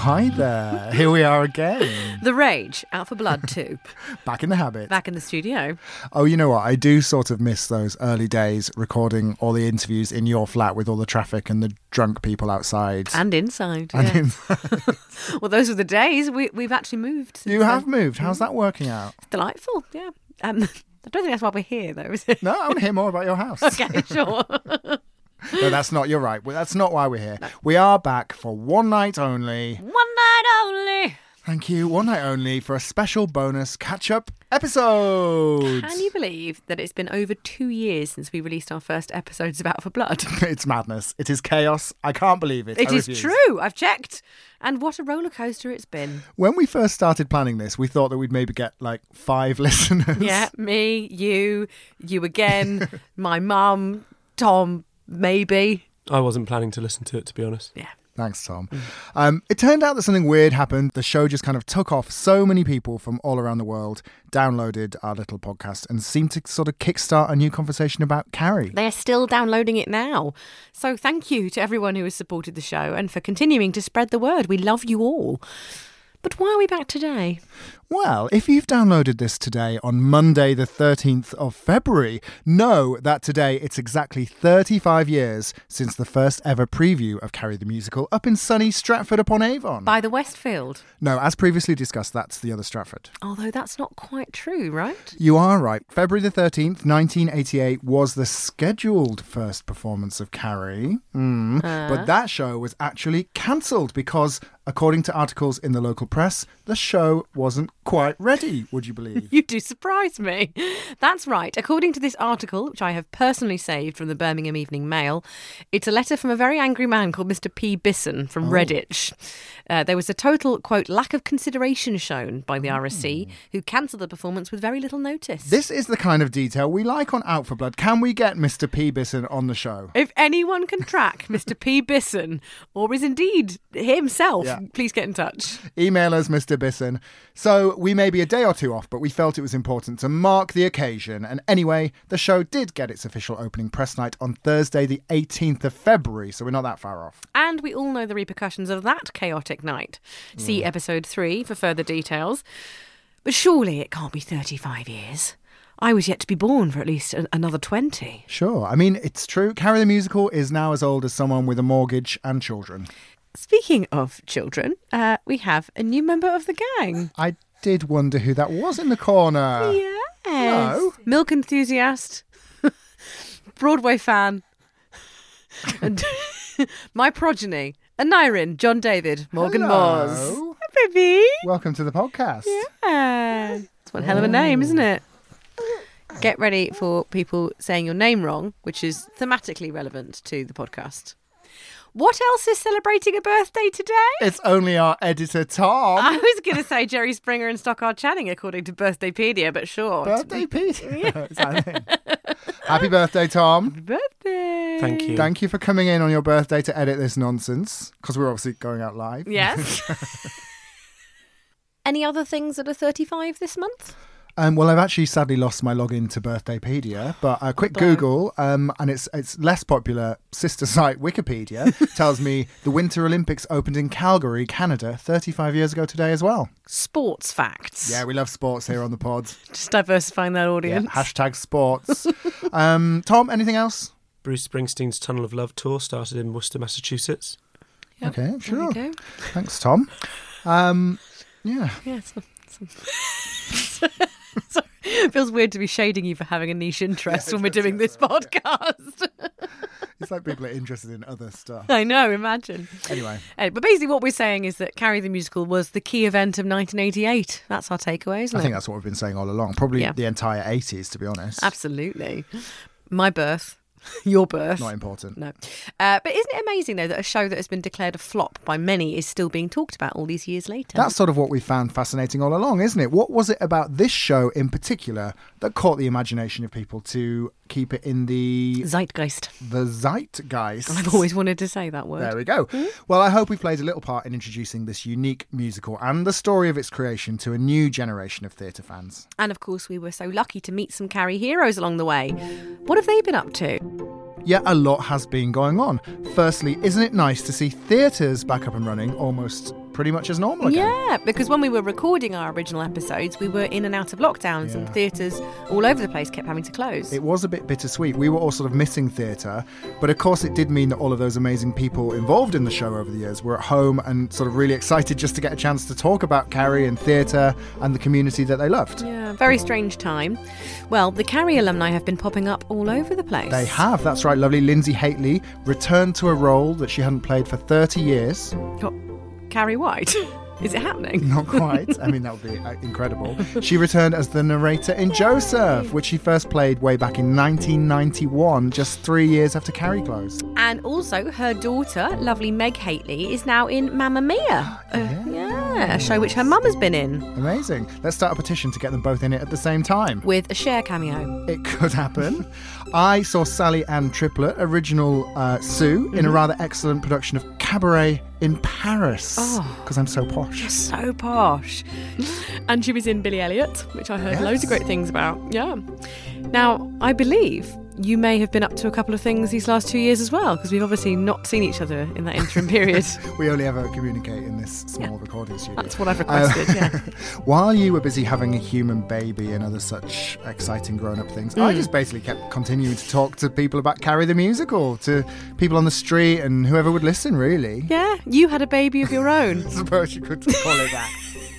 Hi there. Here we are again. The Rage, Out for Blood 2, Back in the habit. back in the studio. Oh, you know what? I do sort of miss those early days recording all the interviews in your flat with all the traffic and the drunk people outside. And inside. And yeah. in- well, those were the days. We, we've actually moved. since you have then. moved. How's that working out? Delightful, yeah. Um, I don't think that's why we're here, though, is it? No, I want to hear more about your house. okay, sure. No, that's not. You're right. Well, That's not why we're here. We are back for one night only. One night only. Thank you. One night only for a special bonus catch up episode. Can you believe that it's been over two years since we released our first episodes of Out for Blood? It's madness. It is chaos. I can't believe it. It I is refuse. true. I've checked. And what a roller coaster it's been. When we first started planning this, we thought that we'd maybe get like five listeners. Yeah, me, you, you again, my mum, Tom, maybe. I wasn't planning to listen to it, to be honest. Yeah. Thanks, Tom. Um, it turned out that something weird happened. The show just kind of took off. So many people from all around the world downloaded our little podcast and seemed to sort of kickstart a new conversation about Carrie. They're still downloading it now. So thank you to everyone who has supported the show and for continuing to spread the word. We love you all. But why are we back today? Well, if you've downloaded this today on Monday, the 13th of February, know that today it's exactly 35 years since the first ever preview of Carrie the Musical up in sunny Stratford upon Avon. By the Westfield. no, as previously discussed, that's the other Stratford. Although that's not quite true, right? You are right. February the 13th, 1988 was the scheduled first performance of Carrie. Mm. But that show was actually cancelled because, according to articles in the local press, the show wasn't quite ready, would you believe? You do surprise me. That's right. According to this article, which I have personally saved from the Birmingham Evening Mail, it's a letter from a very angry man called Mr. P. Bisson from Redditch. Uh, there was a total, quote, lack of consideration shown by the RSC, who cancelled the performance with very little notice. This is the kind of detail we like on Out for Blood. Can we get Mr. P. Bisson on the show? If anyone can track Mr. P. Bisson, or is indeed himself, Yeah. please get in touch. Email us, Mr. Bisson. So we may be a day or two off, but we felt it was important to mark the occasion. And anyway, the show did get its official opening press night on Thursday, the 18th of February, so we're not that far off. And we all know the repercussions of that chaotic night. See episode three for further details. But surely it can't be 35 years. I was yet to be born for at least another 20. Sure. I mean, it's true. Carrie the Musical is now as old as someone with a mortgage and children. Speaking of children, uh, we have a new member of the gang. I did wonder who that was in the corner. Yes. Hello. Milk enthusiast, Broadway fan, and my progeny, Aneurin, John David, Morgan Moores. Hello. Hi, baby. Welcome to the podcast. Yeah. It's one hell of a name, isn't it? Get ready for people saying your name wrong, which is thematically relevant to the podcast. What else is celebrating a birthday today? It's only our editor, Tom. I was going to say Jerry Springer and Stockard Channing, according to Birthdaypedia, but sure. birthday, Pete. Is that it? Happy birthday, Tom. Happy Birthday. Thank you. Thank you for coming in on your birthday to edit this nonsense because we're obviously going out live. Yes. Any other things that are 35 this month? Um, well, I've actually sadly lost my login to Birthdaypedia, but a quick Google, um, and it's it's less popular sister site Wikipedia tells me the Winter Olympics opened in Calgary, Canada, 35 years ago today as well. Sports facts. Yeah, we love sports here on the pod. Just diversifying that Yeah, audience. hashtag sports. um, Tom, anything else? Bruce Springsteen's Tunnel of Love tour started in Worcester, Massachusetts. Yep, Okay, There you sure. go. Thanks, Tom. Um, yeah. Yeah, some, some... Sorry. It feels weird to be shading you for having a niche interest when we're doing this podcast. It's like people are interested in other stuff. I know, imagine. Anyway, Uh, but basically, what we're saying is that Carrie the Musical was the key event of 1988. That's our takeaway, isn't I it? think that's what we've been saying all along. Probably Yeah. the entire 80s, to be honest. Absolutely. My birth, your birth. Not important. No. Uh, but isn't it amazing, though, that a show that has been declared a flop by many is still being talked about all these years later? That's sort of what we found fascinating all along, isn't it? What was it about this show in particular that caught the imagination of people to keep it in the Zeitgeist. the zeitgeist? I've always wanted to say that word. There we go. Hmm? Well, I hope we played a little part in introducing this unique musical and the story of its creation to a new generation of theatre fans. And of course, we were so lucky to meet some Carrie heroes along the way. What have they been up to? Yet a lot has been going on. Firstly, isn't it nice to see theatres back up and running almost pretty much as normal again? Yeah, because when we were recording our original episodes, we were in and out of lockdowns, and theatres all over the place kept having to close. It was a bit bittersweet. We were all sort of missing theatre, but of course, it did mean that all of those amazing people involved in the show over the years were at home and sort of really excited just to get a chance to talk about Carrie and theatre and the community that they loved. yeah, very strange time. Well, the Carrie alumni have been popping up all over the place. They have, that's right. Lovely Linzi Hateley returned to a role that she hadn't played for 30 years. Oh, Carrie White. Is it happening? Not quite. I mean, that would be uh, incredible. She returned as the narrator in Joseph, which she first played way back in 1991, just three years after Carrie closed. And also, her daughter, lovely Meg Hateley, is now in Mamma Mia. Uh, yeah, a show which her mum has been in Amazing. Let's start a petition to get them both in it at the same time. with a share cameo. It could happen. I saw Sally Ann Triplett, original uh, Sue, in a rather excellent production of Cabaret in Paris. Oh. Because I'm so posh. So posh. And she was in Billy Elliot, which I heard Yes. loads of great things about. Yeah. Now, I believe you may have been up to a couple of things these last two years as well, because we've obviously not seen each other in that interim period. We only ever communicate in this small recording studio. That's what I've requested, yeah. While you were busy having a human baby and other such exciting grown up things, Mm. I just basically kept continuing to talk to people about Carrie the Musical, to people on the street and whoever would listen, really. Yeah, you had a baby of your own. I suppose you could call it that.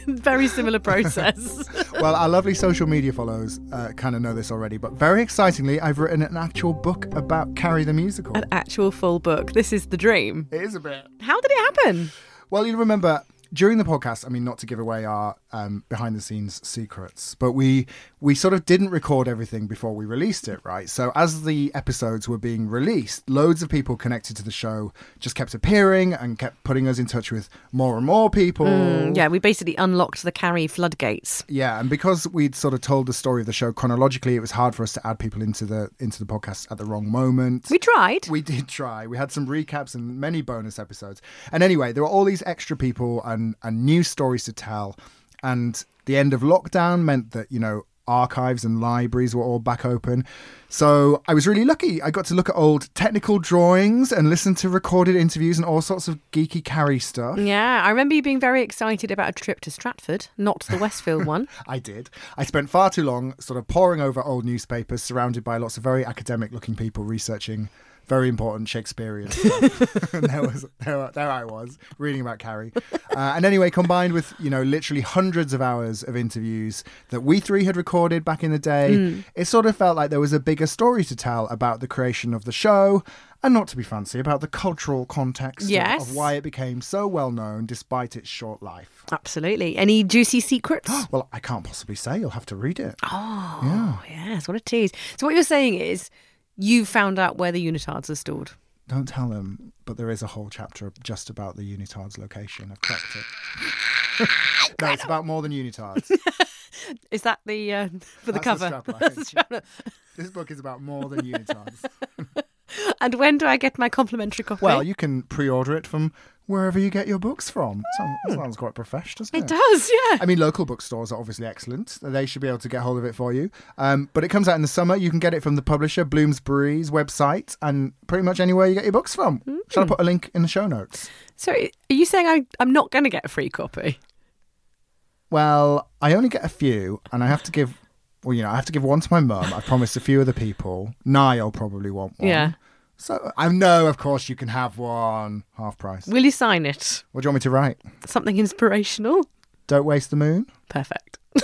Very similar process. well, our lovely social media followers uh, kind of know this already, but very excitingly, I've written an actual book about Carrie the Musical. An actual full book. This is the dream. it is a bit. How did it happen? Well, you remember during the podcast, I mean, not to give away our um, behind the scenes secrets, but we we sort of didn't record everything before we released it, right? So as the episodes were being released, loads of people connected to the show just kept appearing and kept putting us in touch with more and more people. Yeah, we basically unlocked the Carrie floodgates. Yeah, and because we'd sort of told the story of the show chronologically, it was hard for us to add people into the into the podcast at the wrong moment. We tried. We did try. We had some recaps and many bonus episodes. And anyway, there were all these extra people and, and new stories to tell. And the end of lockdown meant that, you know, archives and libraries were all back open. So I was really lucky. I got to look at old technical drawings and listen to recorded interviews and all sorts of geeky Carrie stuff. Yeah, I remember you being very excited about a trip to Stratford, not the Westfield one. I did. I spent far too long sort of poring over old newspapers surrounded by lots of very academic looking people researching very important Shakespearean and there was there, there I was reading about Carrie. Uh, and anyway, combined with, you know, literally hundreds of hours of interviews that we three had recorded back in the day, it sort of felt like there was a bigger story to tell about the creation of the show and not to be fancy about the cultural context of- Yes. of why it became so well known despite its short life. Absolutely. Any juicy secrets? Well, I can't possibly say. You'll have to read it. Oh, yes, what a tease. So, what you're saying is you found out where the unitards are stored. Don't tell them, but there is a whole chapter just about the unitards location. I've checked it. no, it's about more than unitards. Is that the uh, for the That's cover? strapline. The strapline. this book is about more than unitards. and when do I get my complimentary copy? Well, you can pre-order it from wherever you get your books from. Sounds, sounds quite professional, doesn't it? it does, yeah. I mean, local bookstores are obviously excellent. They should be able to get hold of it for you. Um, but it comes out in the summer. You can get it from the publisher, Bloomsbury's website, and pretty much anywhere you get your books from. Shall I put a link in the show notes? So, are you saying I, I'm not going to get a free copy? Well, I only get a few, and I have to give. Well, you know, I have to give one to my mum. I promised a few other people. Niall probably want one. Yeah. So I know, of course, you can have one half price. Will you sign it? What do you want me to write? Something inspirational? Don't waste the moon. Perfect.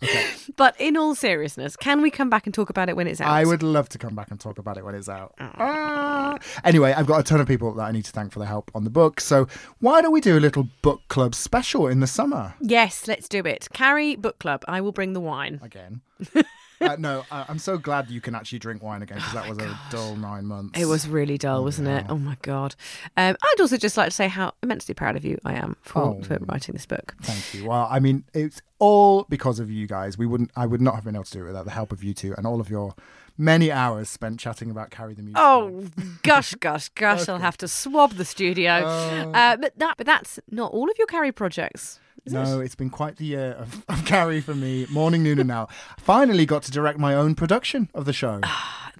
But in all seriousness, can we come back and talk about it when it's out? I would love to come back and talk about it when it's out. Ah. Anyway, I've got a ton of people that I need to thank for their help on the book. So why don't we do a little book club special in the summer Yes, let's do it. Carrie Book Club. I will bring the wine. again? uh, no, I I'm so glad you can actually drink wine again because that was a dull nine months. It was really dull, wasn't it? Oh my god. Um, I'd also just like to say how immensely proud of you I am for, Oh. for writing this book. Thank you. Well, I mean, it's all because of you guys. We wouldn't. I would not have been able to do it without the help of you two and all of your many hours spent chatting about Carrie the Musical. Oh gosh, gosh, gosh! I'll have to swab the studio. Uh, but that, but that's not all of your Carrie projects. Is? No, it's been quite the year of, of Carrie for me. Morning, noon, and now. Finally got to direct my own production of the show.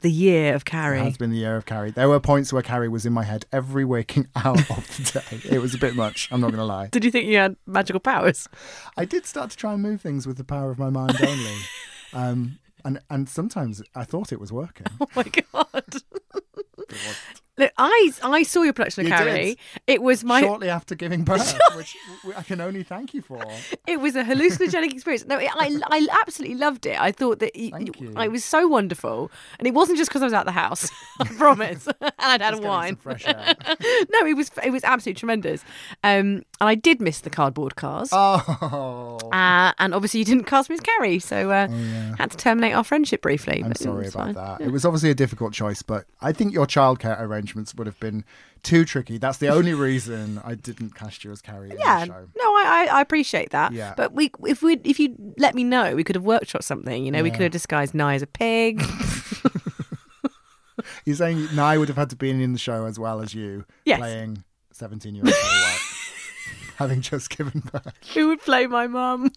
The year of It Carrie. has been the year of Carrie. There were points where Carrie was in my head every waking hour of the day. It was a bit much. I'm not going to lie. Did you think you had magical powers? I did start to try and move things with the power of my mind only. Um, and, and sometimes I thought it was working. Oh my god! Look, I I saw your production of You Carrie. did. It was my Shortly after giving birth, which I can only thank you for. it was a hallucinogenic experience. No, I I absolutely loved it. I thought that y- Thank you. it was so wonderful, and it wasn't just because I was at the house. I promise, and I'd had a Just getting wine. fresh air. no, it was it was absolutely tremendous. Um, and I did miss the cardboard cars. Oh, Uh, and obviously, you didn't cast me as Carrie, so uh, had to terminate our friendship briefly. I'm it sorry about fine. that. It was obviously a difficult choice, but I think your childcare arrangements would have been too tricky. That's the only reason I didn't cast you as Carrie in Yeah, the show. no, I, I appreciate that. Yeah. but we if we if you let me know, we could have workshopped something. You know, we could have disguised Nye as a pig. You're saying Nye would have had to be in the show as well as you, Yes. playing 17 year old having just given birth. Who would play my mum?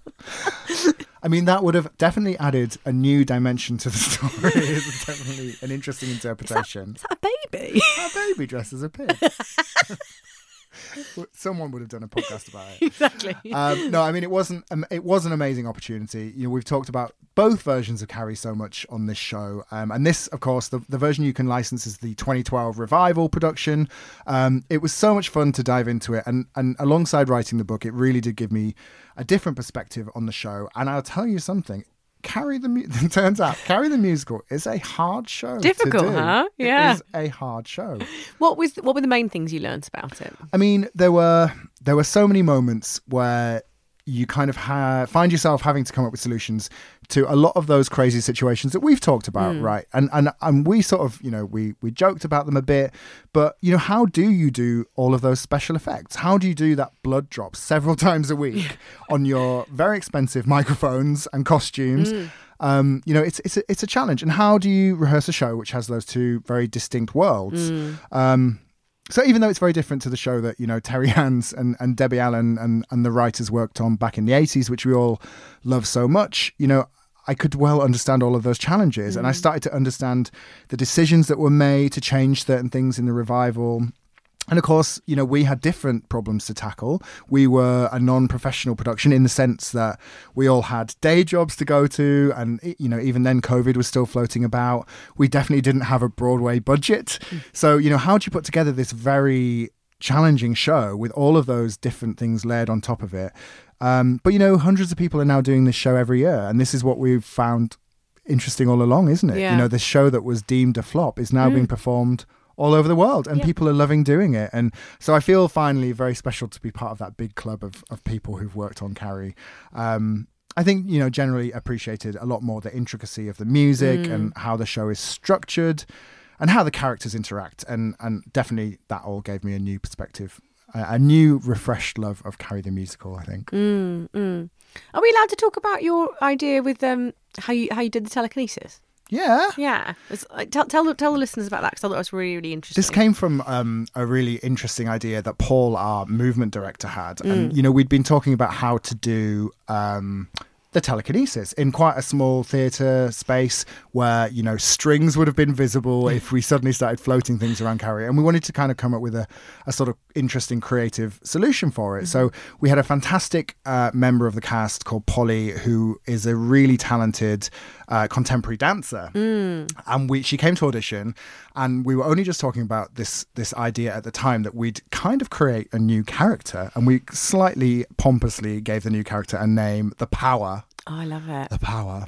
I mean, that would have definitely added a new dimension to the story. it's definitely an interesting interpretation. Is that a baby? A baby dressed as a pig. Someone would have done a podcast about it. exactly. Um, no, I mean it wasn't. Um, it was an amazing opportunity. You know, we've talked about both versions of Carrie so much on this show, um, and this, of course, the, the version you can license is the 2012 revival production. Um, it was so much fun to dive into it, and and alongside writing the book, it really did give me a different perspective on the show. And I'll tell you something. Carrie the mu- turns out Carrie the musical is a hard show. to Difficult, do. huh? Yeah. it is a hard show. what was what were the main things you learnt about it? I mean, there were there were so many moments where you kind of ha- find yourself having to come up with solutions to a lot of those crazy situations that we've talked about, right? And and and we sort of, you know, we we joked about them a bit, but you know, how do you do all of those special effects? How do you do that blood drop several times a week on your very expensive microphones and costumes? Um, you know, it's it's a, it's a challenge. And how do you rehearse a show which has those two very distinct worlds? Um, so even though it's very different to the show that you know Terry Hands and, and Debbie Allen and, and the writers worked on back in the 80s, which we all love so much, you know, I could well understand all of those challenges, and I mm-hmm. started to understand the decisions that were made to change certain things in the revival. And of course, you know, we had different problems to tackle. We were a non professional production in the sense that we all had day jobs to go to. And, you know, even then, COVID was still floating about. We definitely didn't have a Broadway budget. Hmm. So, you know, how do you put together this very challenging show with all of those different things layered on top of it? Um, but, you know, hundreds of people are now doing this show every year. And this is what we've found interesting all along, isn't it? Yeah. You know, this show that was deemed a flop is now being performed all over the world and Yeah. people are loving doing it and so i feel finally very special to be part of that big club of, of people who've worked on carrie um, i think you know generally appreciated a lot more the intricacy of the music and how the show is structured and how the characters interact and and definitely that all gave me a new perspective a, a new refreshed love of carrie the musical i think Mm, mm. Are we allowed to talk about your idea with um how you how you did the telekinesis? yeah Yeah, uh, tell tell the- tell the listeners about that because I thought it was really really interesting. This came from um, a really interesting idea that Paul, our movement director, had. Mm. And, you know, we'd been talking about how to do um, the telekinesis in quite a small theatre space where you know strings would have been visible if we suddenly started floating things around Carrie, and we wanted to kind of come up with a, a sort of interesting creative solution for it. So we had a fantastic uh, member of the cast called Polly, who is a really talented uh, contemporary dancer, and we she came to audition, and we were only just talking about this this idea at the time that we'd kind of create a new character, and we slightly pompously gave the new character a name, the Power, Oh, I love it. the Power.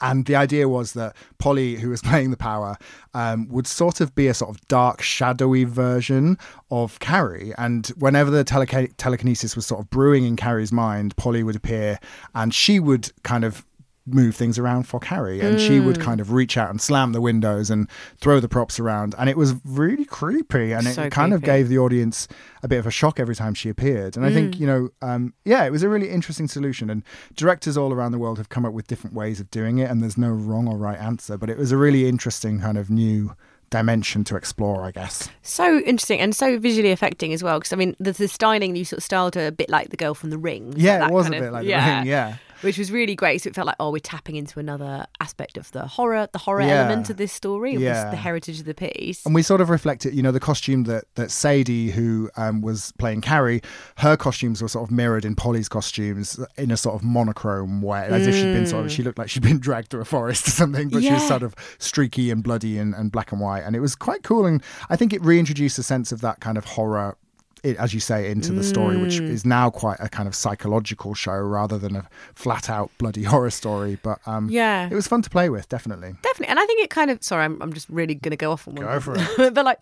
And the idea was that Polly, who was playing the power, um, would sort of be a sort of dark, shadowy version of Carrie. And whenever the teleca- telekinesis was sort of brewing in Carrie's mind, Polly would appear and she would kind of move things around for Carrie. And she would Mm. kind of reach out and slam the windows and throw the props around. And it was really creepy. And it So kind of gave the audience a bit of a shock every time she appeared. And I Mm. think, you know, um, yeah, it was a really interesting solution. And directors all around the world have come up with different ways of doing it, and there's no wrong or right answer. But it was a really interesting kind of new dimension to explore, I guess. So interesting and so visually affecting as well. Because I mean, the, the styling you sort of styled her a bit like the girl from The Ring. Yeah, that it was a kind of- bit like the ring, yeah. Which was really great. So it felt like, oh, we're tapping into another aspect of the horror, the horror Yeah. element of this story, Yeah. the heritage of the piece. And we sort of reflected, you know, the costume that that Sadie, who um, was playing Carrie, her costumes were sort of mirrored in Polly's costumes in a sort of monochrome way, as if she'd been sort of, she looked like she'd been dragged through a forest or something, but she was sort of streaky and bloody and, and black and white, and it was quite cool. And I think it reintroduced a sense of that kind of horror. It, as you say, into the story, which is now quite a kind of psychological show rather than a flat out bloody horror story. But um, Yeah. it was fun to play with, definitely. Definitely. And I think it kind of, sorry, I'm, I'm just really going to go off on one. Go for it. but like,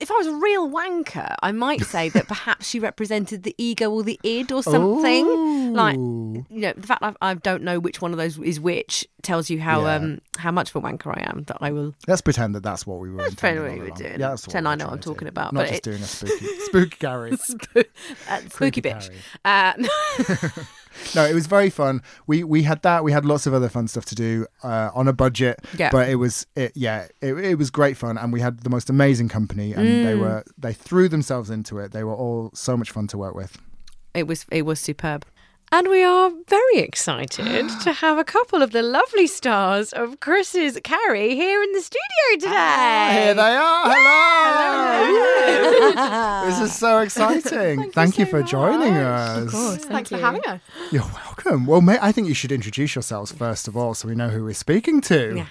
if I was a real wanker, I might say that perhaps she represented the ego or the id or something. Like, you know, the fact I've, I don't know which one of those is which tells you how Yeah. um how much of a wanker I am. That I will. Let's pretend that that's what we were. That's intending probably all what we were doing. Yeah, that's Pretend I know what I'm talking do. about, Not but just it- doing a spooky, spooky Gary. Spoo- uh, spooky Creepy bitch. Uh, No, it was very fun. We we had that. We had lots of other fun stuff to do uh, on a budget. Yeah. But it was it, yeah, it, it was great fun, and we had the most amazing company, and Mm. they were they threw themselves into it. They were all so much fun to work with. it was it was superb. And we are very excited to have a couple of the lovely stars of Chris's Carrie here in the studio today. Ah, Here they are. Hello. this is so exciting. Thank, you, for joining us. Thank Thanks for having us. You're welcome. Well, mate, I think you should introduce yourselves first of all, so we know who we're speaking to. Yes.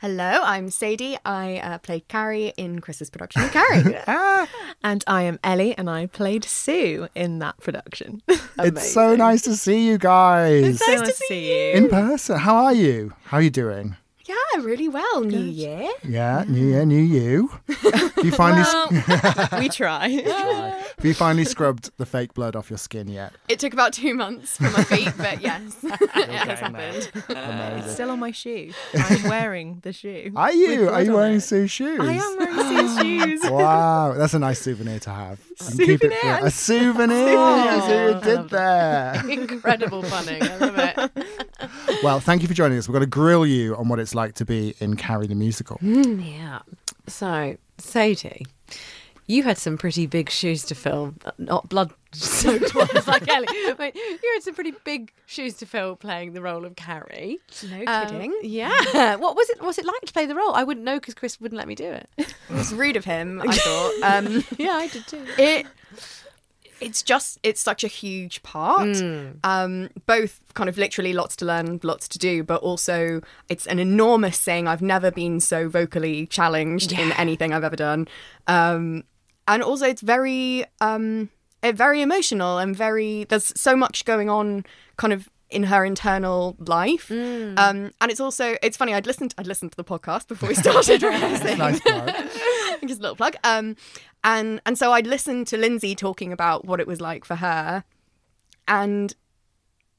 Hello, I'm Sadie. I uh, played Carrie in Chris's production of Carrie. Ah, And I am Ellie, and I played Sue in that production. it's so nice to see you guys so nice to see you. in person. How are you? How are you doing? Yeah, really well. New year. Yeah, new year, new you. Have you finally we try. have you finally scrubbed the fake blood off your skin yet? It took about two months for my feet, but yes, it has happened. It's still on my shoe. I'm wearing the shoe. Are you? Are you wearing it. Sue's shoes? I am wearing Sue's shoes. Wow, that's a nice souvenir to have. You can keep it for a souvenir. You see what you did there. Incredible punning. I love it. Well, thank you for joining us. We're going to grill you on what it's like to be in Carrie the musical. Yeah. So, Sadie, you had some pretty big shoes to fill. Not blood soaked ones like Ellie. But you had some pretty big shoes to fill playing the role of Carrie. No Um, kidding. yeah. What was it? Was it like to play the role? I wouldn't know because Chris wouldn't let me do it. It was rude of him. I thought. Um, yeah, I did too. it it's just it's such a huge part. Um both kind of literally lots to learn lots to do but also it's an enormous thing. I've never been so vocally challenged in anything i've ever done. Um and also it's very um eh, very emotional and very there's so much going on kind of in her internal life. Um and it's also it's funny i'd listened i'd listened to the podcast before we started Nice part. just a little plug. Um, and and so I'd listened to Linzi talking about what it was like for her, and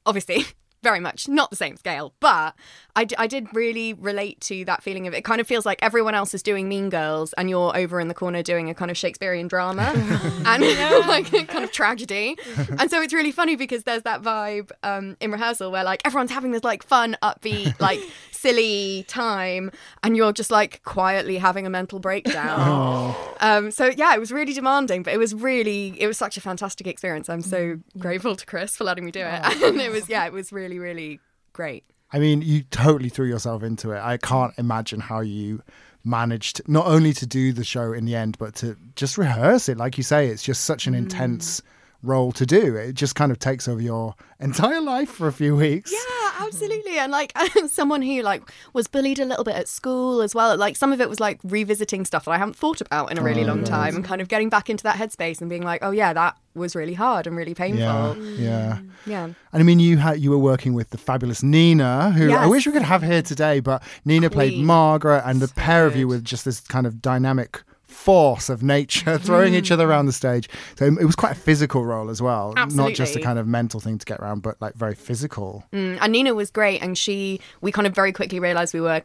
obviously very much not the same scale, but I, d- I did really relate to that feeling of it. kind of feels like everyone else is doing Mean Girls, and you're over in the corner doing a kind of Shakespearean drama and like a kind of tragedy. And so it's really funny because there's that vibe um, in rehearsal where like everyone's having this like fun, upbeat, like silly time, and you're just like quietly having a mental breakdown. Um, so yeah, it was really demanding, but it was really, it was such a fantastic experience. I'm so grateful to Chris for letting me do it, and it was yeah, it was really really, really great. I mean, you totally threw yourself into it. I can't imagine how you managed not only to do the show in the end, but to just rehearse it. Like you say, it's just such an mm. intense role to do. It just kind of takes over your entire life for a few weeks. Yeah, absolutely. And like someone who like was bullied a little bit at school as well. Like some of it was like revisiting stuff that I haven't thought about in a really Oh, long time and kind of getting back into that headspace and being like, oh yeah, that was really hard and really painful. Yeah, yeah. Yeah. And I mean, you had you were working with the fabulous Nina, who I wish we could have here today, but Nina played Margaret, and the pair of you with just this kind of dynamic force of nature throwing each other around the stage. So it was quite a physical role as well, not just a kind of mental thing to get around, but like very physical. Mm, and Nina was great, and she we kind of very quickly realized we were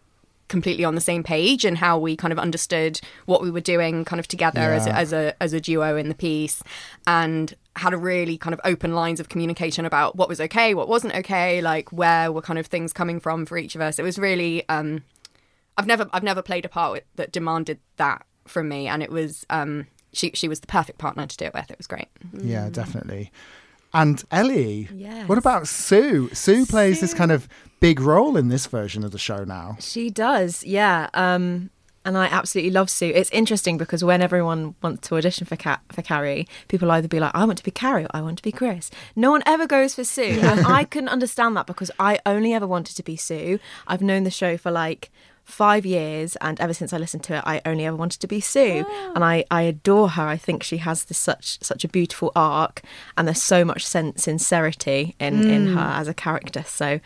completely on the same page and how we kind of understood what we were doing kind of together as, a, as a as a duo in the piece and had a really kind of open lines of communication about what was okay what wasn't okay like where were kind of things coming from for each of us it was really um i've never i've never played a part that demanded that from me and it was um she she was the perfect partner to do it with it was great Yeah, definitely. And Ellie, Yes. what about Sue? Sue plays this kind of big role in this version of the show now. She does, yeah. Um, and I absolutely love Sue. It's interesting because when everyone wants to audition for Ca- for Carrie, people either be like, "I want to be Carrie," or "I want to be Chris." No one ever goes for Sue, and I couldn't understand that because I only ever wanted to be Sue. I've known the show for like five years, and ever since I listened to it, I only ever wanted to be Sue, and I I adore her. I think she has this such such a beautiful arc, and there's so much sen- sincerity in in her as a character. So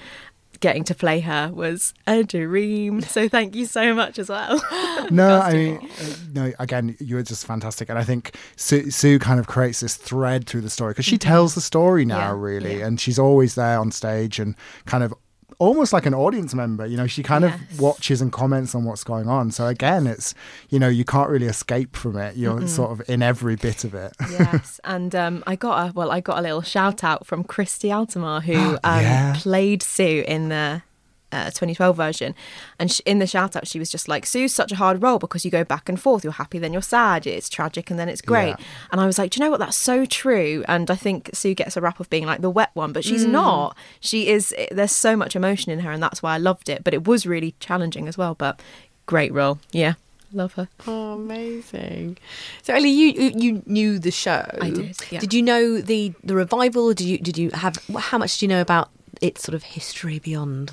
getting to play her was a dream. So thank you so much as well. No, I mean, uh, no. Again, you were just fantastic, and I think Sue, Sue kind of creates this thread through the story because she tells the story now, Mm-hmm. Yeah, really, yeah. and she's always there on stage and kind of almost like an audience member. You know, she kind Yes. of watches and comments on what's going on. So again, it's you know you can't really escape from it. You're sort of in every bit of it. yes, and um, I got a well, I got a little shout out from Christy Altomare who um, Yeah. played Sue in the. Uh, 2012 version, and sh in the shout out, she was just like, Sue's such a hard role because you go back and forth. You're happy, then you're sad. It's tragic, and then it's great. Yeah. And I was like, do you know what? That's so true. And I think Sue gets a rap of being like the wet one, but she's not. She is. There's so much emotion in her, and that's why I loved it. But it was really challenging as well. But great role. Yeah, love her. Oh, amazing! So, Ellie, you you- you knew the show. I did, yeah. Did you know the the revival? Did you did you have how much do you know about its sort of history beyond?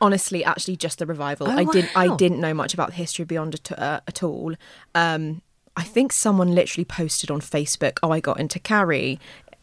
Honestly actually just the revival. Oh, i didn't i didn't know much about the history beyond at, uh, at all. Um i think someone literally posted on facebook oh i got into carrie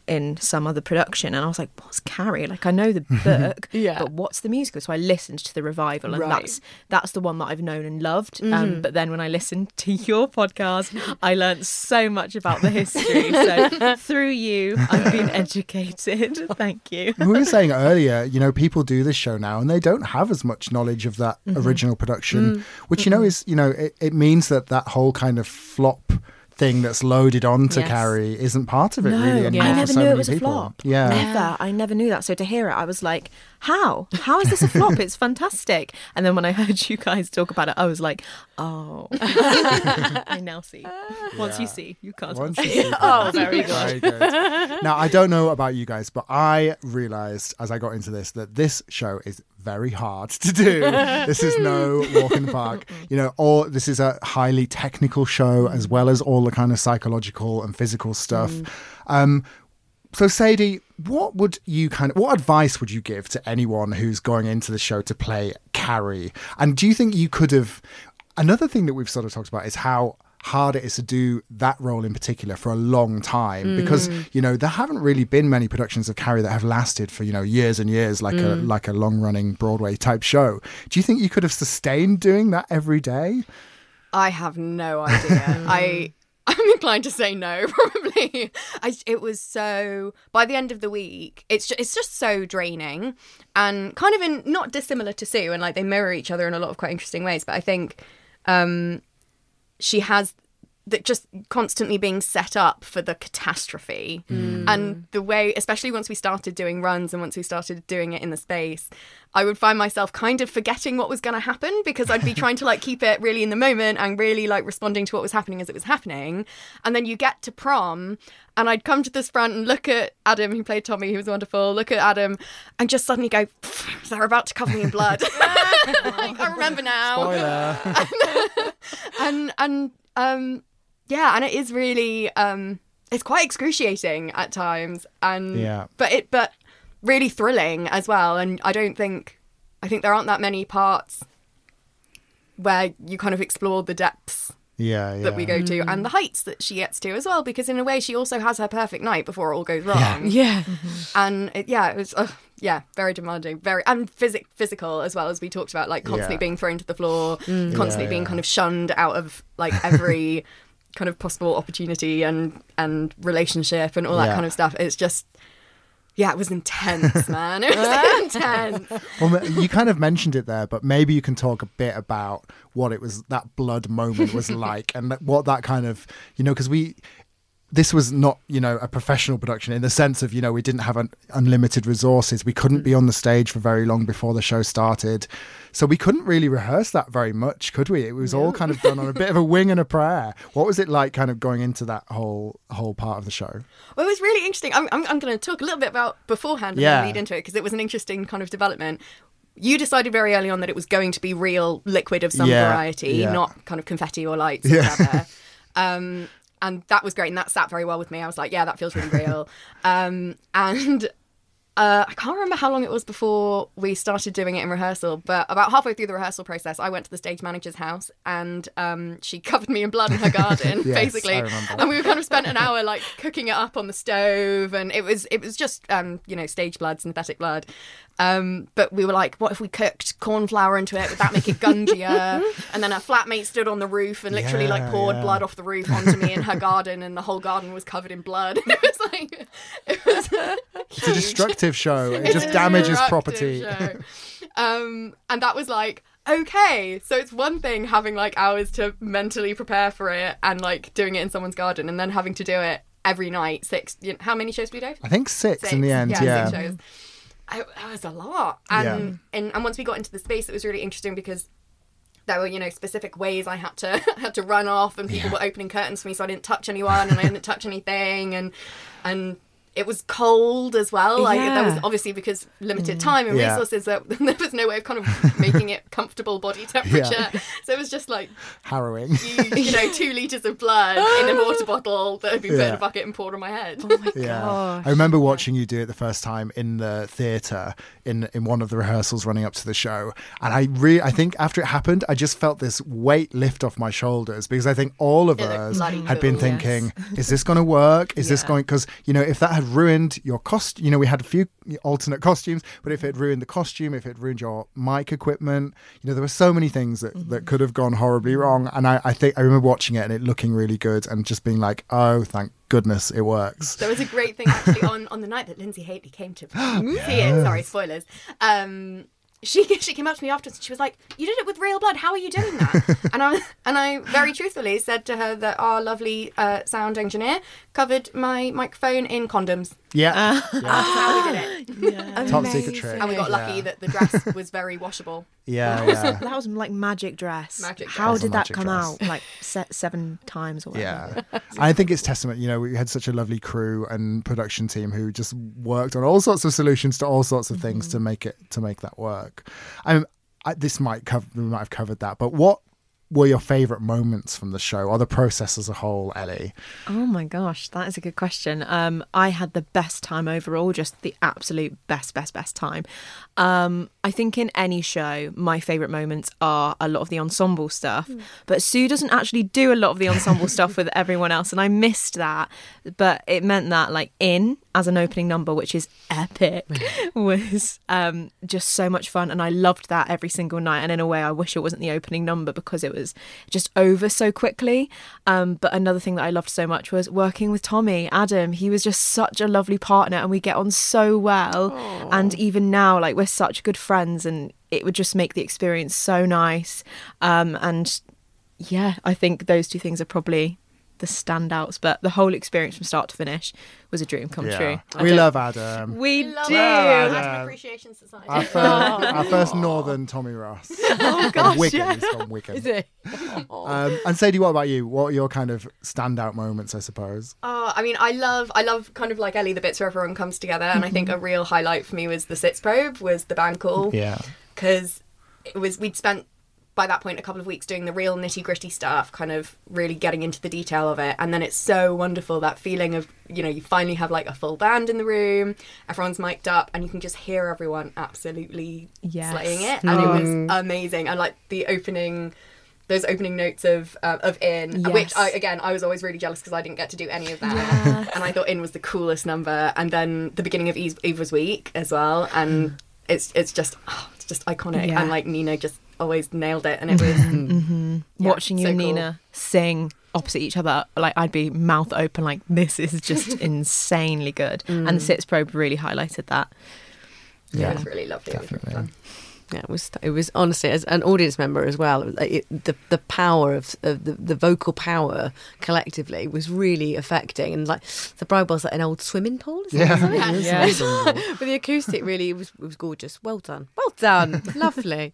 in some other production and i was like what's carrie like i know the book Yeah. but what's the musical so i listened to the revival and Right. Mm-hmm. that's that's the one that i've known and loved um, but then when i listened to your podcast i learned so much about the history so through you i've been educated thank you we were saying earlier, you know, people do this show now and they don't have as much knowledge of that Mm-hmm. original production, Mm. which, you know, is, you know, it, it means that that whole kind of flop thing that's loaded onto Yes. Carrie isn't part of it No, really anymore I for never so knew many it was people. a flop. Yeah. Never. I never knew that. So to hear it, I was like, how? How is this a flop? It's fantastic. And then when I heard you guys talk about it, I was like, oh, I now see. Once you see, you can't. Once you see Oh, very good. Very good. Now, I don't know about you guys, but I realized as I got into this that this show is very hard to do. this is no walk in the park. You know, or this is a highly technical show as well as all the kind of psychological and physical stuff. Um, so, Sadie, what would you kind of what advice would you give to anyone who's going into the show to play Carrie? And do you think you could have? Another thing that we've sort of talked about is how hard it is to do that role in particular for a long time because you know there haven't really been many productions of Carrie that have lasted for you know years and years like a like a long running Broadway type show. Do you think you could have sustained doing that every day? I have no idea. I I'm inclined to say no, probably. I, it was so by the end of the week, it's just, it's just so draining, and kind of in not dissimilar to Sue, and like they mirror each other in a lot of quite interesting ways. But I think um, she has that just constantly being set up for the catastrophe. And the way especially once we started doing runs and once we started doing it in the space i would find myself kind of forgetting what was going to happen because i'd be trying to like keep it really in the moment and really like responding to what was happening as it was happening. And then you get to prom and i'd come to this front and look at adam who played tommy who was wonderful look at adam and just suddenly go they're about to cover me in blood. Like, i remember now. Spoiler. and and um yeah and it is really um it's quite excruciating at times and Yeah. but it but really thrilling as well and i don't think i think there aren't that many parts where you kind of explore the depths Yeah, yeah. that we go to and the heights that she gets to as well because in a way she also has her perfect night before it all goes wrong Yeah. and it, yeah it was uh, yeah very demanding very and physic- physical as well as we talked about like constantly Yeah. being thrown to the floor constantly Yeah, being kind of shunned out of like every kind of possible opportunity and and relationship and all that Yeah. kind of stuff it's just yeah it was intense man it was intense Well, you kind of mentioned it there, but maybe you can talk a bit about what it was that blood moment was like, and what that kind of you know because we. This was not, you know, a professional production in the sense of, you know, we didn't have un- unlimited resources. We couldn't mm. be on the stage for very long before the show started. So we couldn't really rehearse that very much, could we? It was all kind of done on a bit of a wing and a prayer. What was it like kind of going into that whole whole part of the show? Well, it was really interesting. I'm, I'm, I'm going to talk a little bit about beforehand and Yeah. then lead into it because it was an interesting kind of development. You decided very early on that it was going to be real liquid of some Yeah, variety, yeah. not kind of confetti or lights or whatever. Um, and that was great, and that sat very well with me. I was like, yeah, that feels really real. um, and uh, I can't remember how long it was before we started doing it in rehearsal, but about halfway through the rehearsal process, I went to the stage manager's house and um, she covered me in blood in her garden, Yes, basically. And we kind of spent an hour like cooking it up on the stove, and it was it was just um, you know stage blood, synthetic blood. Um, but we were like, what if we cooked corn flour into it? Would that make it gungier? and then a flatmate stood on the roof and literally like poured yeah. blood off the roof onto me in her garden, and the whole garden was covered in blood. it was like it was It's a destructive show. It just damages property. Um, and that was like, okay, so it's one thing having like hours to mentally prepare for it and like doing it in someone's garden, and then having to do it every night. Six. You know, how many shows do we do? I think six, Six. in the end. Yeah, Yeah. six shows. I, that was a lot. And, and and once we got into the space, it was really interesting because there were you know specific ways I had to had to run off, and people were opening curtains for me, so I didn't touch anyone, and I didn't touch anything, and and it was cold as well. Like there was obviously because limited mm. time and Yeah. resources, that there was no way of kind of making it comfortable body temperature. Yeah. So it was just like Harrowing. you, you know two liters of blood in a water bottle that had been put in a bucket and poured on my head. Oh my Yeah, I remember watching you do it the first time in the theatre in in one of the rehearsals running up to the show, and I really, I think after it happened, I just felt this weight lift off my shoulders because I think all of It us bloody had been cool, thinking, is this going to work? Is this going? Because you know, if that had ruined your cost, you know, we had a few alternate costumes, but if it ruined the costume, if it ruined your mic equipment, you know, there were so many things that Mm-hmm. that could have gone horribly wrong. And I, I think I remember watching it and it looking really good and just being like, oh, thank goodness it works. There was a great thing actually on, on the night that Linzi Hateley came to see it. Sorry, spoilers. Um, she she came up to me afterwards and she was like, "You did it with real blood. How are you doing that?" and I and I very truthfully said to her that our lovely uh, sound engineer covered my microphone in condoms. Yeah, That's how we did it. top secret trick. And we got lucky Yeah. that the dress was very washable. Yeah, That was, yeah. that was like magic dress. Magic How dress. did That was that come magic out? Like se- seven times or whatever. Yeah. I think it's testament, you know, we had such a lovely crew and production team who just worked on all sorts of solutions to all sorts of things to make it to make that work. I'm I, this might cover we might have covered that, but what were your favorite moments from the show or the process as a whole, Ellie? Oh my gosh, that is a good question. Um, I had the best time overall, just the absolute best, best, best time. Um, I think in any show, my favourite moments are a lot of the ensemble stuff, but Sue doesn't actually do a lot of the ensemble stuff with everyone else, and I missed that. But it meant that, like, in as an opening number, which is epic, was um, just so much fun, and I loved that every single night. And in a way, I wish it wasn't the opening number because it was just over so quickly. Um, but another thing that I loved so much was working with Tommy, Adam. He was just such a lovely partner, and we get on so well. And even now, like we're such good friends, and it would just make the experience so nice. Um, and yeah, I think those two things are probably the standouts, but the whole experience from start to finish was a dream come true. I We love Adam. We do. Love Adam Adam. Appreciation Society. Our first, our first northern Tommy Ross. Oh, From gosh, Wigan. yeah. He's from Wigan. Is it? Um, and Sadie, what about you? What are your kind of standout moments, I suppose? Oh, I mean, I love, I love kind of like Ellie, the bits where everyone comes together, and I think a real highlight for me was the Sitzprobe, was the band call. Yeah. because it was we'd spent by that point a couple of weeks doing the real nitty gritty stuff, kind of really getting into the detail of it, and then it's so wonderful that feeling of you know you finally have like a full band in the room, everyone's mic'd up, and you can just hear everyone absolutely Yes. slaying it, and it Mm. was amazing, and like the opening. Those opening notes of uh, of In, which I again I was always really jealous because I didn't get to do any of that, and I thought In was the coolest number, and then the beginning of Eve, Eve was Week as well, and it's it's just oh, it's just iconic, Yeah. and like Nina just always nailed it, and it was hmm Yeah, Watching you so and cool. Nina sing opposite each other, like I'd be mouth open, like this is just insanely good. And the Mm. Sitzprobe really highlighted that. yeah, it was really lovely. It was really fun. Yeah, it was. It was honestly as an audience member as well. It, it, the the power of, of the, the vocal power collectively was really affecting, and like the bride was like an old swimming pool. Is Yeah, that it is yeah. a but the acoustic really was was gorgeous. Well done, well done, lovely.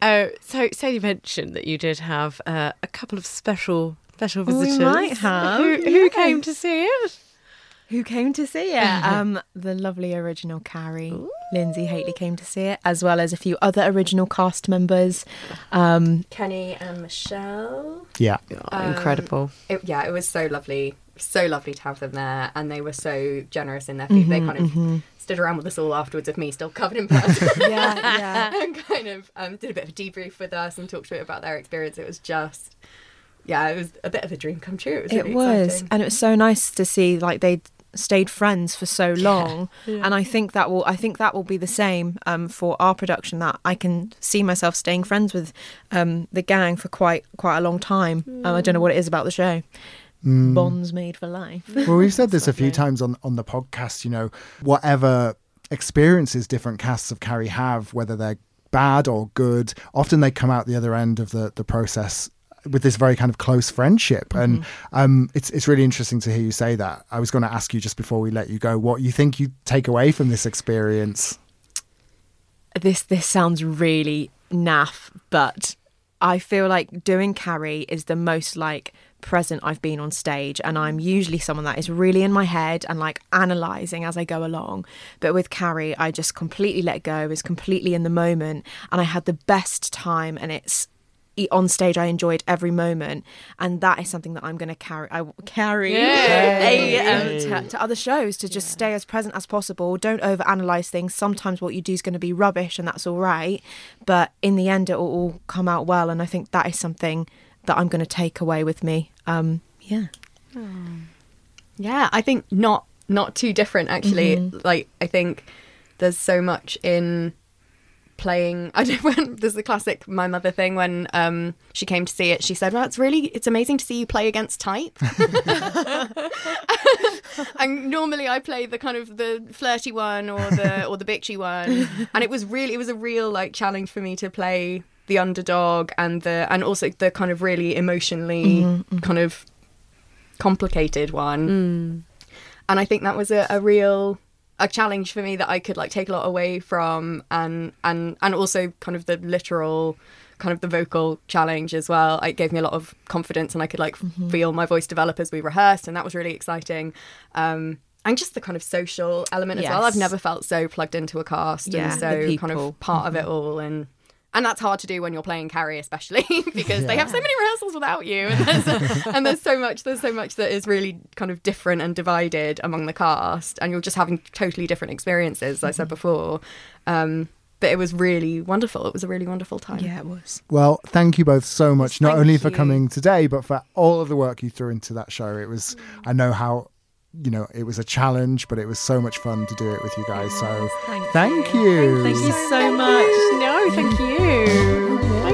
Uh, so, Sadie mentioned that you did have uh, a couple of special special visitors. We visitors. might have, Who, who yes. came to see it? Who came to see it? um, the lovely original Carrie, Linzi Hateley came to see it, as well as a few other original cast members. Um, Kenny and Michelle. Yeah. Um, incredible. It, yeah, it was so lovely, so lovely to have them there, and they were so generous in their food. they Mhm, kind of mhm. stood around with us all afterwards, with me still covered in blood. Yeah, yeah. and kind of um, did a bit of a debrief with us and talked to it about their experience. It was just, yeah, it was a bit of a dream come true. It was it really was, and it was so nice to see like they stayed friends for so long Yeah. and i think that will i think that will be the same um, for our production that i can see myself staying friends with um, the gang for quite quite a long time. Um, i don't know what it is about the show. Mm. bonds made for life. Well, we've said this a few times on, on the podcast, you know, whatever experiences different casts of Carrie have, whether they're bad or good, often they come out the other end of the, the process with this very kind of close friendship. And um, it's, it's really interesting to hear you say that. I was going to ask you just before we let you go, what you think you take away from this experience. this this sounds really naff, but I feel like doing Carrie is the most like present I've been on stage and I'm usually someone that is really in my head and like analyzing as I go along but with Carrie I just completely let go is completely in the moment and I had the best time and it's on stage I enjoyed every moment and that is something that I'm going to carry I carry a, um, to, to other shows to just stay as present as possible. Don't overanalyze things. Sometimes what you do is going to be rubbish and that's all right but in the end it will all come out well and I think that is something that I'm going to take away with me um yeah. Yeah, I think not not too different actually. Mhm. Like I think there's so much in playing I don't when there's the classic my mother thing when um she came to see it she said well it's really it's amazing to see you play against type and normally I play the kind of the flirty one or the or the bitchy one. And it was really it was a real like challenge for me to play the underdog and the and also the kind of really emotionally Mhm, kind of complicated one. And I think that was a, a real a challenge for me that I could like take a lot away from and and and also kind of the literal kind of the vocal challenge as well. It gave me a lot of confidence and I could like Mm-hmm. feel my voice develop as we rehearsed and that was really exciting. Um and just the kind of social element as well. I've never felt so plugged into a cast Yeah, and so kind of part of it all and and that's hard to do when you're playing Carrie, especially because they have so many rehearsals without you, and there's, and there's so much there's so much that is really kind of different and divided among the cast, and you're just having totally different experiences. As I said before, um, but it was really wonderful. It was a really wonderful time. yeah it was Well, thank you both so much, not Thank only for coming today, but for all of the work you threw into that show. It was, I know how, you know, it was a challenge, but it was so much fun to do it with you guys. So Thank thank you. thank you so much No, thank you. Thank you.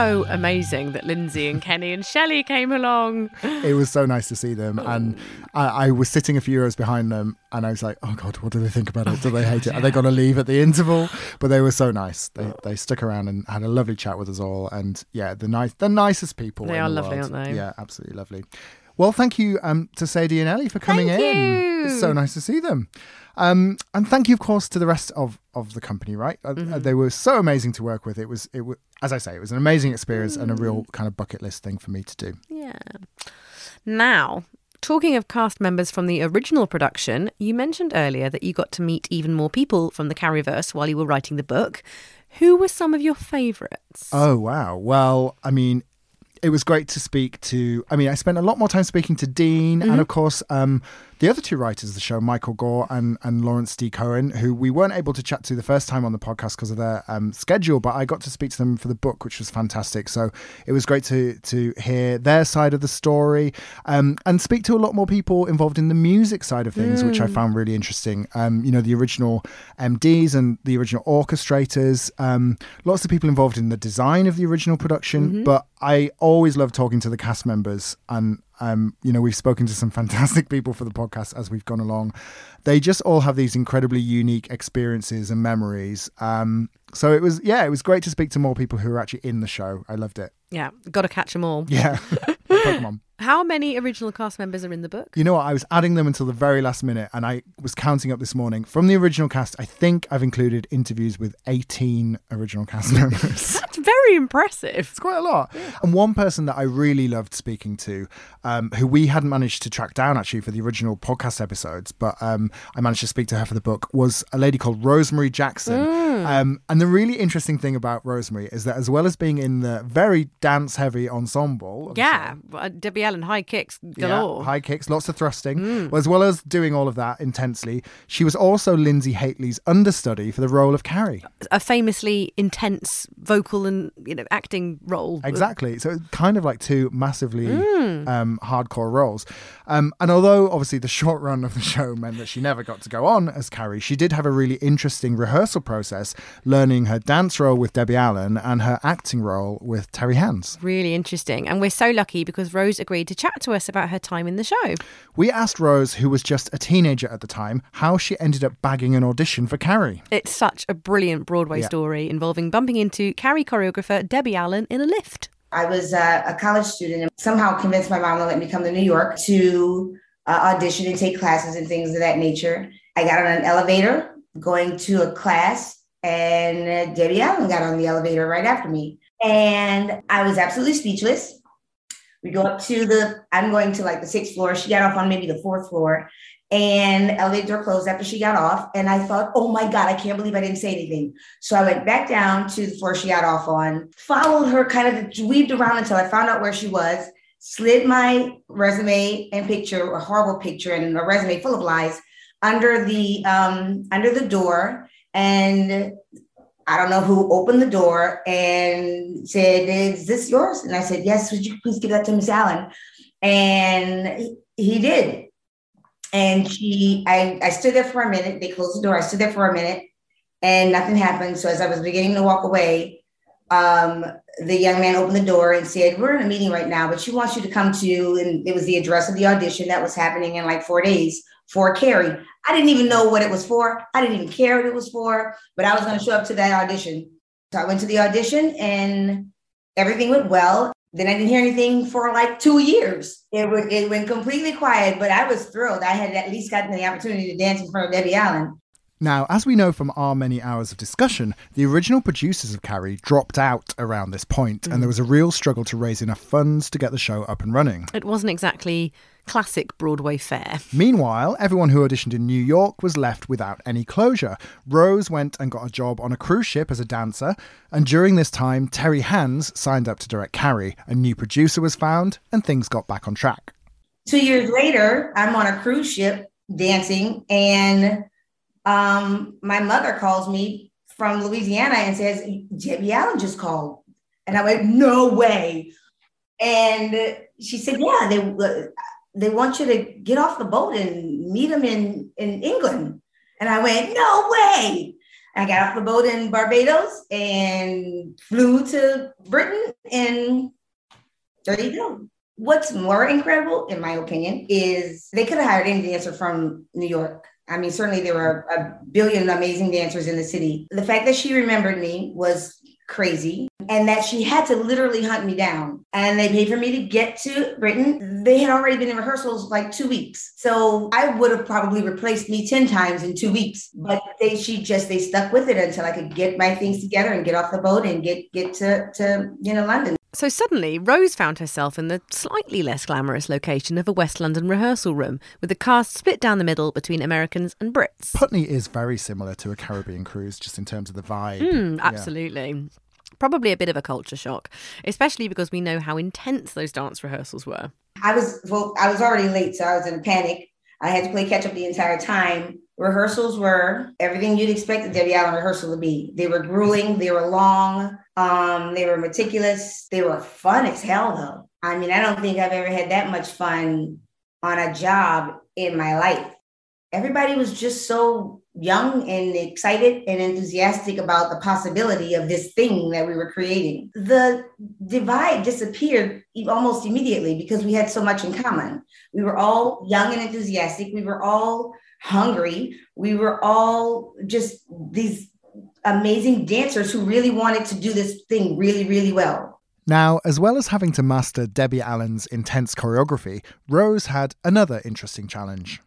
So amazing that Linzi and Kenny and Shelley came along. it was so nice to see them. And I, I was sitting a few rows behind them and I was like, oh God, what do they think about it? Do they hate it? Are they going to leave at the interval? But they were so nice. They, they stuck around and had a lovely chat with us all. And yeah, the nice, the nicest people. They in are the lovely, world. aren't they? Yeah, absolutely lovely. Well, thank you um, to Sadie and Ellie for coming Thank in. you. It's so nice to see them. Um, and thank you, of course, to the rest of, of the company. Right, Uh, Mm-hmm. uh, they were so amazing to work with. It was it was as I say, it was an amazing experience and a Mm. real kind of bucket list thing for me to do. Yeah. Now, talking of cast members from the original production, you mentioned earlier that you got to meet even more people from the Carryverse while you were writing the book. Who were some of your favourites? Oh wow! Well, I mean, it was great to speak to. I mean, I spent a lot more time speaking to Dean and, of course, um, the other two writers of the show, Michael Gore and, and Lawrence D. Cohen, who we weren't able to chat to the first time on the podcast because of their um, schedule, but I got to speak to them for the book, which was fantastic. So it was great to to hear their side of the story um, and speak to a lot more people involved in the music side of things, which I found really interesting. Um, you know, the original MDs and the original orchestrators, um, lots of people involved in the design of the original production, but I always love talking to the cast members and um, you know, we've spoken to some fantastic people for the podcast as we've gone along. They just all have these incredibly unique experiences and memories. Um, so it was, yeah, it was great to speak to more people who were actually in the show. I loved it. Yeah, got to catch them all. Yeah, Pokemon. How many original cast members are in the book? You know what? I was adding them until the very last minute, and I was counting up this morning from the original cast. I think I've included interviews with 18 original cast members. That's very impressive. It's quite a lot. And one person that I really loved speaking to, um, who we hadn't managed to track down actually for the original podcast episodes, but um, I managed to speak to her for the book, was a lady called Rosemary Jackson. Um, and the really interesting thing about Rosemary is that as well as being in the very dance heavy ensemble, Yeah, uh, Debbie Allen, high kicks galore. yeah, high kicks, lots of thrusting. As well as doing all of that intensely, she was also Linzi Hateley's understudy for the role of Carrie. a famously intense vocal and you know acting role. Exactly. So it's kind of like two massively um, hardcore roles. Um, and although obviously the short run of the show meant that she never got to go on as Carrie, she did have a really interesting rehearsal process, learning her dance role with Debbie Allen and her acting role with Terry Hands. Really interesting. And we're so lucky because Rose agreed to chat to us about her time in the show. We asked Rose, who was just a teenager at the time, how she ended up bagging an audition for Carrie. It's such a brilliant Broadway Yeah. story involving bumping into Carrie choreographer Debbie Allen in a lift. I was uh, a college student and somehow convinced my mom to let me come to New York to uh, audition and take classes and things of that nature. I got on an elevator going to a class, and uh, Debbie Allen got on the elevator right after me. And I was absolutely speechless. We go up to the, I'm going to like the sixth floor. She got off on maybe the fourth floor. And elevator door closed after she got off. And I thought, oh my God, I can't believe I didn't say anything. So I went back down to the floor she got off on, followed her, kind of weaved around until I found out where she was, slid my resume and picture, a horrible picture and a resume full of lies, under the um, under the door. And I don't know who opened the door and said, Is this yours? And I said, Yes, would you please give that to Miss Allen? And he, he did. And she, I, I stood there for a minute. They closed the door. I stood there for a minute and nothing happened. So as I was beginning to walk away, um, the young man opened the door and said, We're in a meeting right now, but she wants you to come to, and it was the address of the audition that was happening in like four days for Carrie. I didn't even know what it was for. I didn't even care what it was for, but I was going to show up to that audition. So I went to the audition and everything went well. Then I didn't hear anything for like two years. It went, it went completely quiet, but I was thrilled. I had at least gotten the opportunity to dance in front of Debbie Allen. Now, as we know from our many hours of discussion, the original producers of Carrie dropped out around this point, and there mm. was a real struggle to raise enough funds to get the show up and running. It wasn't exactly classic Broadway fare. Meanwhile, everyone who auditioned in New York was left without any closure. Rose went and got a job on a cruise ship as a dancer, and during this time, Terry Hands signed up to direct Carrie. A new producer was found, and things got back on track. Two years later, I'm on a cruise ship dancing, and um, my mother calls me from Louisiana and says, Debbie Allen just called. And I went, no way. And she said, yeah, they, they want you to get off the boat and meet them in, in England. And I went, no way. I got off the boat in Barbados and flew to Britain, and there you go. What's more incredible, in my opinion, is they could have hired any dancer from New York. I mean, certainly there were a billion amazing dancers in the city. The fact that she remembered me was crazy and that she had to literally hunt me down. And they paid for me to get to britain. They had already been in rehearsals like two weeks. So i would have probably replaced me 10 times in two weeks but they she just they stuck with it until i could get my things together and get off the boat and get get to to you know london So suddenly, Rose found herself in the slightly less glamorous location of a West London rehearsal room, with the cast split down the middle between Americans and Brits. Putney is very similar to a Caribbean cruise, just in terms of the vibe. Mm, Yeah. absolutely. Probably a bit of a culture shock, especially because we know how intense those dance rehearsals were. I was well, I was already late, so I was in a panic. I had to play catch up the entire time. Rehearsals were everything you'd expect a Debbie Allen rehearsal to be. They were grueling, they were long, um, they were meticulous, they were fun as hell though. I mean, I don't think I've ever had that much fun on a job in my life. Everybody was just so young and excited and enthusiastic about the possibility of this thing that we were creating. The divide disappeared almost immediately because we had so much in common. We were all young and enthusiastic. We were all hungry. We were all just these amazing dancers who really wanted to do this thing really, really well. Now, as well as having to master Debbie Allen's intense choreography, Rose had another interesting challenge.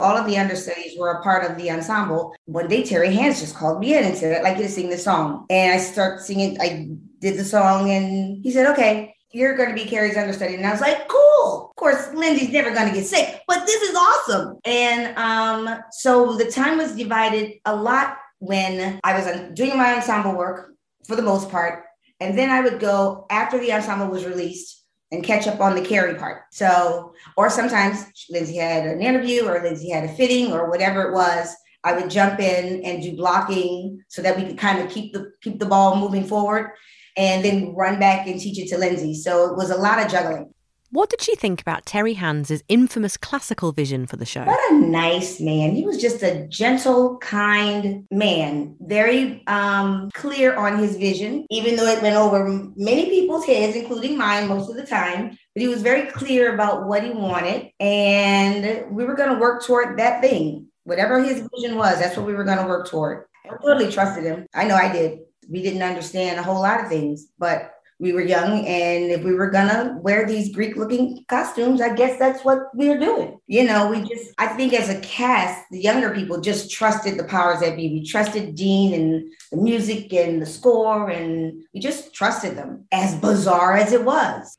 all of the understudies were a part of the ensemble. One day, Terry Hands just called me in and said, I'd like you to sing this song. And I start singing, I did the song, and he said, Okay, you're going to be Carrie's understudy. And I was like, Cool. Of course, Linzi's never going to get sick, but this is awesome. And um, so the time was divided a lot when I was uh, doing my ensemble work for the most part. And then I would go after the ensemble was released and catch up on the Carrie part. So, or sometimes Linzi had an interview or Linzi had a fitting or whatever it was. I would jump in and do blocking so that we could kind of keep the keep the ball moving forward and then run back and teach it to Linzi. So it was a lot of juggling. What did she think about Terry Hands' infamous classical vision for the show? What a nice man. He was just a gentle, kind man, very um, clear on his vision, even though it went over many people's heads, including mine most of the time. But he was very clear about what he wanted, and we were going to work toward that thing. Whatever his vision was, that's what we were going to work toward. I totally trusted him. I know I did. We didn't understand a whole lot of things, but we were young and if we were gonna wear these greek looking costumes i guess that's what we were doing you know? We just i think as a cast the younger people just trusted the powers that be. We trusted dean and the music and the score and we just trusted them as bizarre as it was.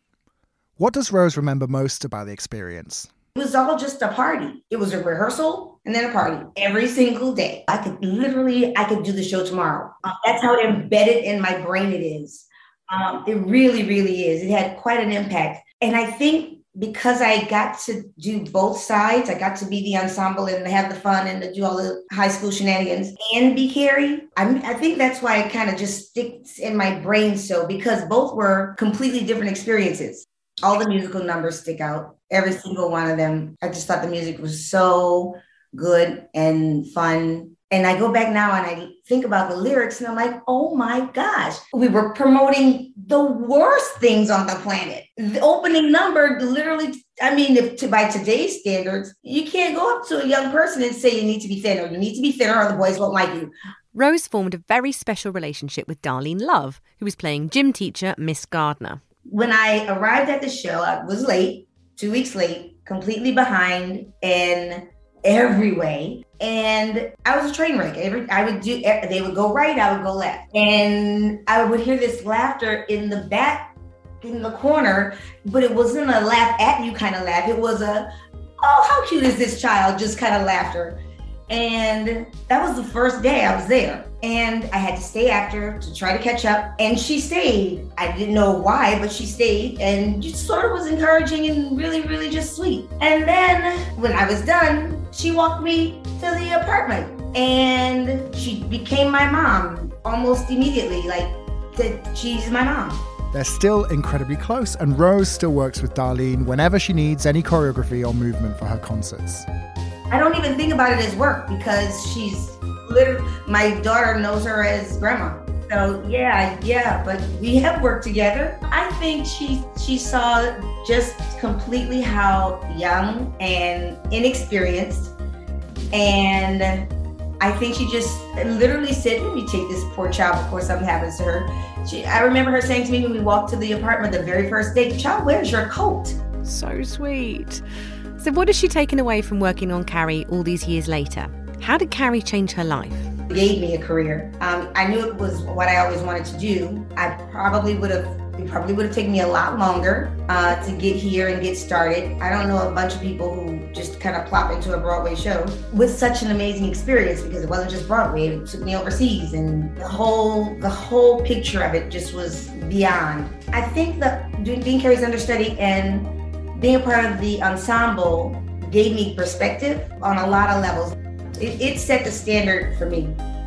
What does Rose remember most about the experience? it was all just a party. It was a rehearsal and then a party every single day i could literally i could do the show tomorrow Uh, that's how embedded in my brain it is um, it really, really is. It had quite an impact. And I think because I got to do both sides, I got to be the ensemble and have the fun and to do all the high school shenanigans and be Carrie. I'm, I think that's why it kind of just sticks in my brain so because both were completely different experiences. All the musical numbers stick out, every single one of them. I just thought the music was so good and fun and I go back now and I think about the lyrics and I'm like, oh my gosh, we were promoting the worst things on the planet. The opening number literally, I mean, if to, by today's standards, you can't go up to a young person and say you need to be thinner. You need to be thinner or the boys won't like you. Rose formed a very special relationship with Darlene Love, who was playing gym teacher Miss Gardner. When I arrived at the show, I was late, two weeks late, completely behind, and every way. And I was a train wreck. Every I would do they would go right, I would go left. And I would hear this laughter in the back in the corner, but it wasn't a laugh at you kind of laugh. It was a oh, how cute is this child? Just kind of laughter. And that was the first day I was there. And I had to stay after to try to catch up. And she stayed. I didn't know why, but she stayed and just sort of was encouraging and really, really just sweet. And then when I was done, she walked me to the apartment and she became my mom almost immediately. Like, that she's my mom. They're still incredibly close, and Rose still works with Darlene whenever she needs any choreography or movement for her concerts. I don't even think about it as work because she's literally, my daughter knows her as grandma. So yeah, yeah, but we have worked together. I think she she saw just completely how young and inexperienced, and I think she just literally said, "Let me take this poor child before something happens to her." She, I remember her saying to me when we walked to the apartment the very first day, "Child, where's your coat?" So sweet. So, what has she taken away from working on Carrie all these years later? How did Carrie change her life? Gave me a career. Um, I knew it was what I always wanted to do. I probably would have, it probably would have taken me a lot longer uh, to get here and get started. I don't know a bunch of people who just kind of plop into a Broadway show with such an amazing experience because it wasn't just Broadway. It took me overseas, and the whole the whole picture of it just was beyond. I think that being Carrie's understudy and being a part of the ensemble gave me perspective on a lot of levels. It, it set the standard for me.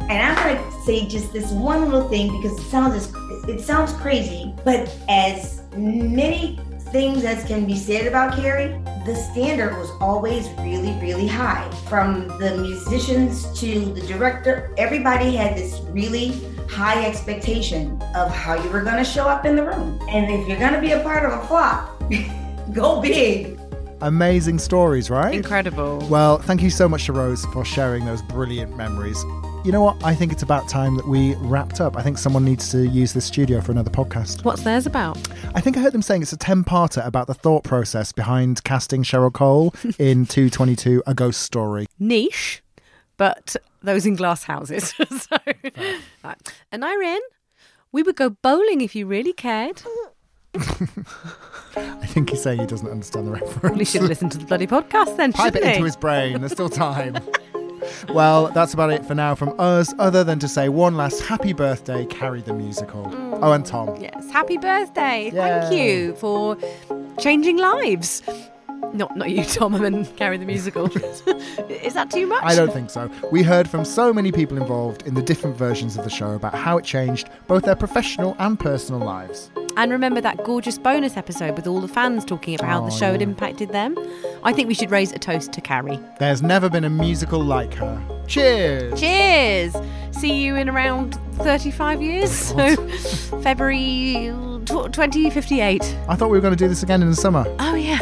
And I'm gonna say just this one little thing because it sounds it sounds crazy, but as many things as can be said about Carrie, the standard was always really, really high. From the musicians to the director, everybody had this really high expectation of how you were gonna show up in the room. And if you're gonna be a part of a flop, go big. Amazing stories, right? Incredible. Well, thank you so much to Rose for sharing those brilliant memories. You know what? I think it's about time that we wrapped up. I think someone needs to use this studio for another podcast. What's theirs about? I think I heard them saying it's a 10 parter about the thought process behind casting Cheryl Cole in 222 A Ghost Story. Niche, but those in glass houses. so, right. And Irene, we would go bowling if you really cared. I think he's saying he doesn't understand the reference. Probably should listen to the bloody podcast then, Pipe it shouldn't into his brain. There's still time. well, that's about it for now from us, other than to say one last happy birthday, Carrie the Musical. Mm. Oh, and Tom. Yes, happy birthday. Thank you for changing lives. Not not you, Tom, and then Carrie the musical. Is that too much? I don't think so. We heard from so many people involved in the different versions of the show about how it changed both their professional and personal lives. And remember that gorgeous bonus episode with all the fans talking about how the Oh, show had impacted them? I think we should raise a toast to Carrie. There's never been a musical like her. Cheers! Cheers! See you in around 35 years. So, February tw 2058. I thought we were going to do this again in the summer. Oh, yeah.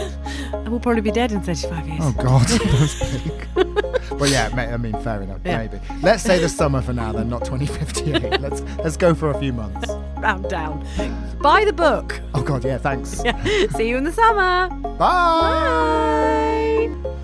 And we'll probably be dead in 35 years. Oh, God. That's big. well, yeah, I mean, fair enough. Yeah. Maybe. Let's say the summer for now, then, not 2058. let's, let's go for a few months. Round down. Buy the book. Oh, God, yeah, thanks. Yeah. See you in the summer. Bye. Bye.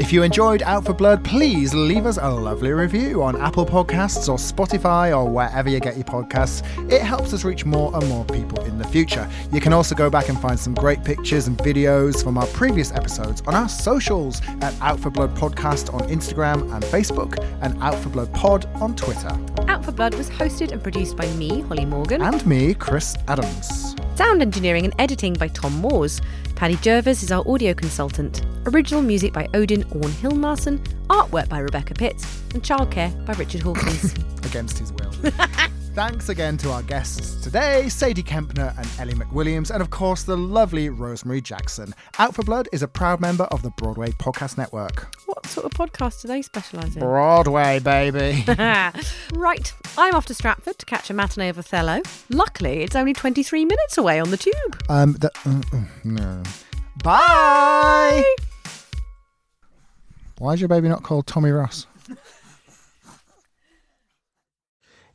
If you enjoyed Out for Blood, please leave us a lovely review on Apple Podcasts or Spotify or wherever you get your podcasts. It helps us reach more and more people in the future. You can also go back and find some great pictures and videos from our previous episodes on our socials at Out for Blood Podcast on Instagram and Facebook and Out for Blood Pod on Twitter. Out for Blood was hosted and produced by me, Holly Morgan. And me, Chris Adams. Sound engineering and editing by Tom Moores. Paddy Jervis is our audio consultant. Original music by Odin Orn Hilmarson. Artwork by Rebecca Pitts. And childcare by Richard Hawkins. against his will. Thanks again to our guests today, Sadie Kempner and Ellie McWilliams, and of course the lovely Rosemary Jackson. Out for Blood is a proud member of the Broadway Podcast Network. what sort of podcast do they specialise in? Broadway, baby. right, I'm off to Stratford to catch a matinee of Othello. Luckily, it's only 23 minutes away on the tube. um, the, uh, uh, no. Bye. Why is your baby not called Tommy Ross?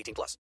18 plus.